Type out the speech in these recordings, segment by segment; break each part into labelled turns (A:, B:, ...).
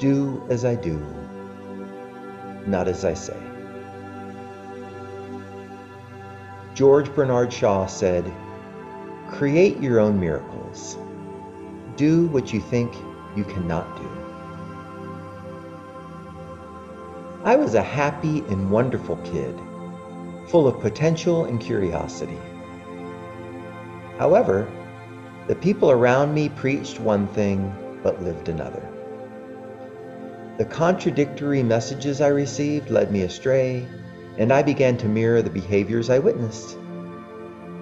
A: do as I do, not as I say. George Bernard Shaw said, Create your own miracles. Do what you think you cannot do. I was a happy and wonderful kid, full of potential and curiosity. However, the people around me preached one thing but lived another. The contradictory messages I received led me astray, and I began to mirror the behaviors I witnessed,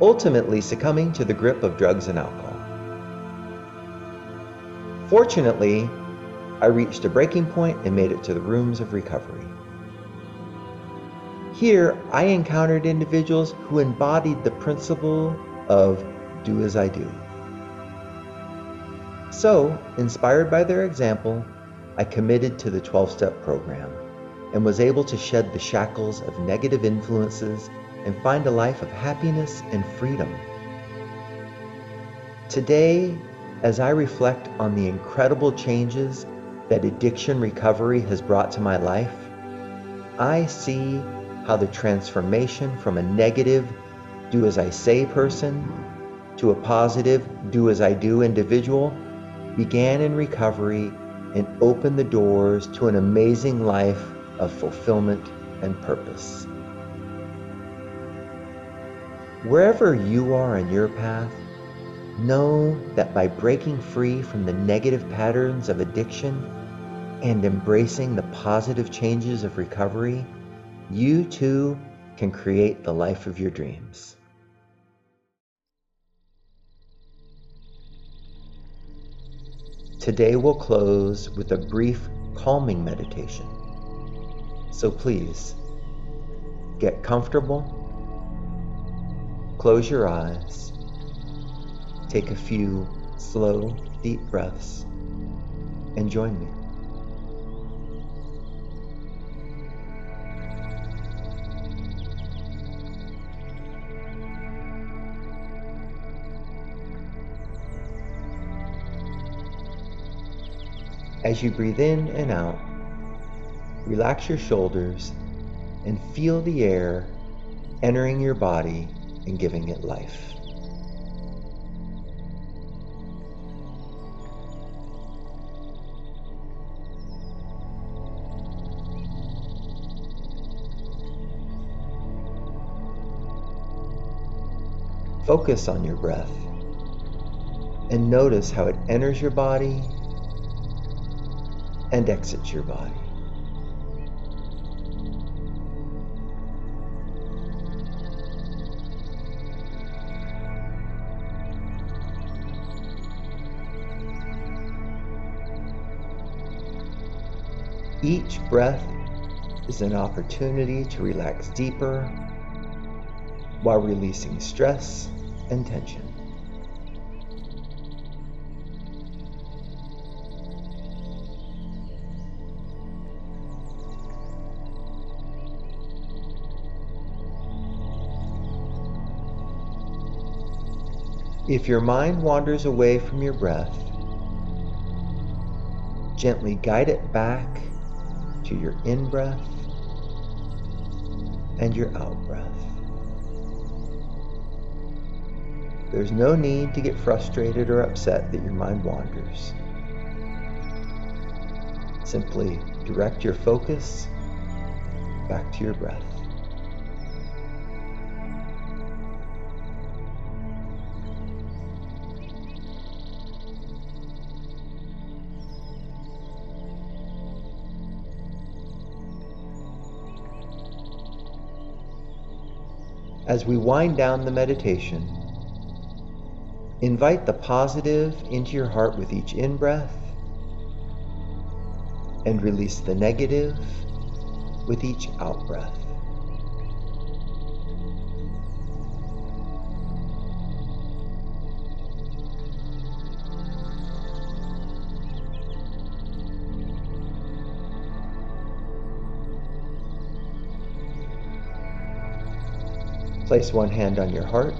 A: ultimately succumbing to the grip of drugs and alcohol. Fortunately, I reached a breaking point and made it to the rooms of recovery. Here, I encountered individuals who embodied the principle of do as I do. So, inspired by their example, I committed to the 12 step program and was able to shed the shackles of negative influences and find a life of happiness and freedom. Today, as I reflect on the incredible changes that addiction recovery has brought to my life, I see how the transformation from a negative, do as I say person to a positive, do as I do individual began in recovery and open the doors to an amazing life of fulfillment and purpose. Wherever you are on your path, know that by breaking free from the negative patterns of addiction and embracing the positive changes of recovery, you too can create the life of your dreams. Today we'll close with a brief calming meditation. So please, get comfortable, close your eyes, take a few slow, deep breaths, and join me. As you breathe in and out, relax your shoulders and feel the air entering your body and giving it life. Focus on your breath and notice how it enters your body and exits your body. Each breath is an opportunity to relax deeper while releasing stress and tension. If your mind wanders away from your breath, gently guide it back to your in breath and your out breath. There's no need to get frustrated or upset that your mind wanders. Simply direct your focus back to your breath. As we wind down the meditation, invite the positive into your heart with each in breath and release the negative with each out breath. Place one hand on your heart,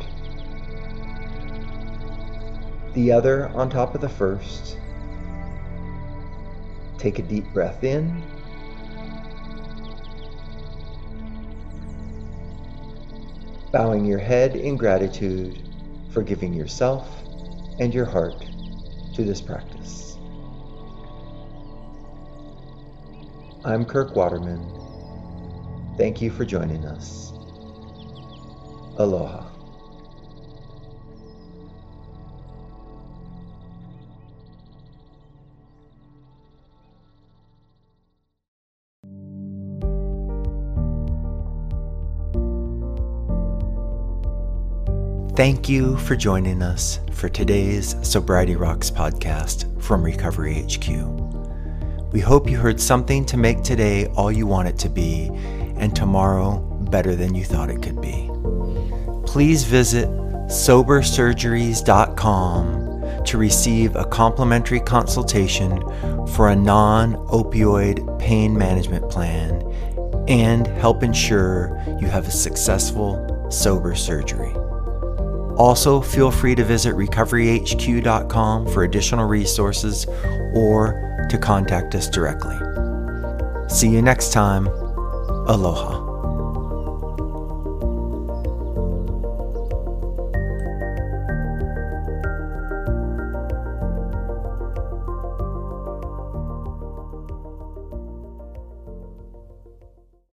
A: the other on top of the first. Take a deep breath in. Bowing your head in gratitude for giving yourself and your heart to this practice. I'm Kirk Waterman. Thank you for joining us. Aloha. Thank you for joining us for today's Sobriety Rocks podcast from Recovery HQ. We hope you heard something to make today all you want it to be and tomorrow better than you thought it could be please visit sobersurgeries.com to receive a complimentary consultation for a non opioid pain management plan and help ensure you have a successful sober surgery. Also, feel free to visit recoveryhq.com for additional resources or to contact us directly. See you next time. Aloha.